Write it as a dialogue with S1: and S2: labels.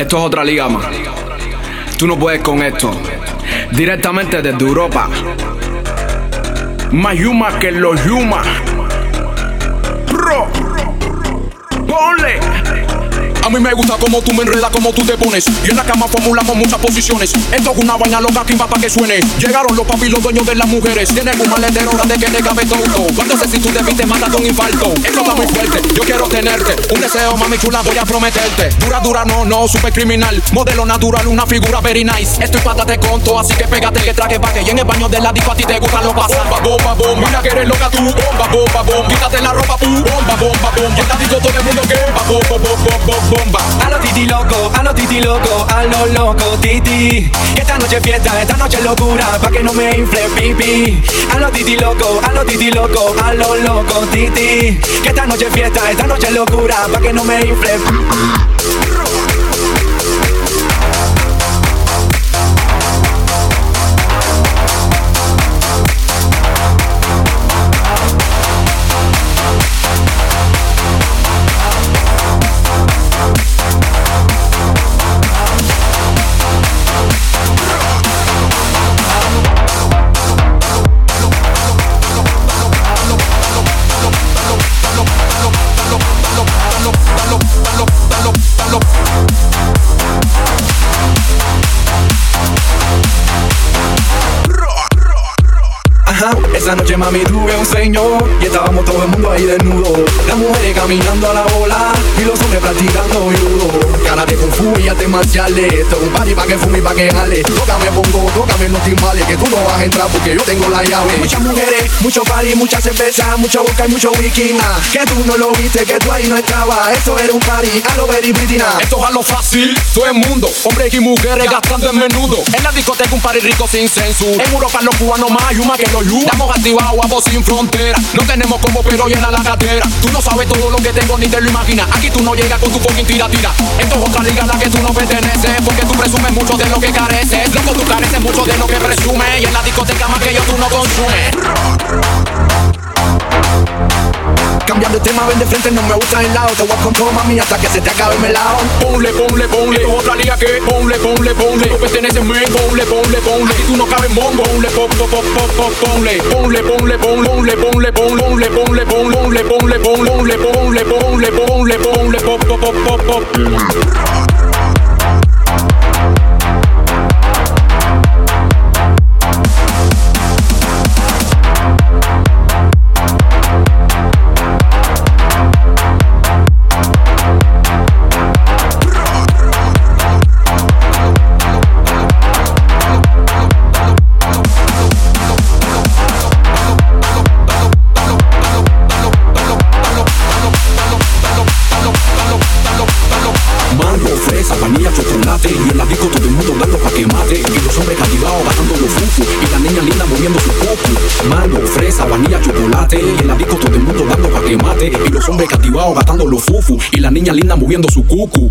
S1: Esto es otra liga más. Tú no puedes con esto. Directamente desde Europa. Más Yuma que los Yuma. Bro. Ponle.
S2: A mí me gusta como tú me enredas, como tú te pones. Y en la cama formulamos muchas posiciones. Esto es una vaina loca que para que suene. Llegaron los papis, los dueños de las mujeres. Tienen un maletero grande que le cabe todo. Cuando si tú te viste, mata un infarto. Esto está muy fuerte, Un deseo, mami chula, voy a prometerte. Dura, dura, no, no, super criminal. Modelo natural, una figura very nice. Estoy pátate conto, así que pégate que traje pa' que y en el baño de la disco a ti te gusta lo pasa. Bomba, bomba, bomba. Mira que eres loca tú. Bomba, bomba, bomba. Quítate la ropa. Bomba, bomba, bomba. Y esta disco todo el mundo que. Bomba, bomba, bomba, bomba.
S3: A lo titi loco, a lo titi loco, a lo loco titi. Que esta noche fiesta, esta noche locura, pa' que no me infle pipi. A lo titi loco, a lo titi loco, a lo loco titi. Que esta noche fiesta, esta noche locura, pa' que no me infle Esa noche mami tuve un sueño y estábamos todo el mundo ahí desnudo. Las mujeres caminando a la bola y los hombres practicando judo. Cara de kung fu y artes marciales. Esto es un party pa' que fume y pa' que jale. Tócame pongo, tócame los timbales que tú no vas a entrar porque yo tengo la llave. Muchas mujeres, mucho party, mucha cerveza, mucho boca y mucho whisky. Que tú no lo viste, que tú ahí no estabas. Eso era un party a lo very pretty
S2: Esto es a lo fácil, todo el mundo. Hombres y mujeres gastando en menudo. En la discoteca un party rico sin censura. En Europa los cubanos más yuma que los. Estamos activados voz sin frontera. No tenemos como pero llena la cartera. Tú no sabes todo lo que tengo ni te lo imaginas. Aquí tú no llegas con tu fucking tira tira. Esto es otra liga a la que tú no perteneces. Porque tú presumes mucho de lo que careces. Loco, tú careces mucho de lo que presumes. Y en la discoteca más que yo tú no consumes.
S3: Cambiando de tema, ven de frente, no me gusta el lado. Te voy a control, mami, hasta que se te acabe el melao.
S2: Ponle, ponle, ponle. Que ponle, ponle, ponle. Tú perteneces men, ponle, ponle, ponle. Aquí tú no cabes mongo. Ponle, pop, pop, pop, pop, ponle. Ponle, ponle, ponle, ponle, ponle, ponle, ponle, ponle, ponle, ponle, ponle, ponle, ponle, ponle, ponle, ponle, pop, pop, pop, pop, pop. Su cucu Mango, fresa, vanilla, chocolate Y en la disco todo el mundo dando pa' que mate Y los hombres cativados gastando los fufu Y la niña linda moviendo su cucu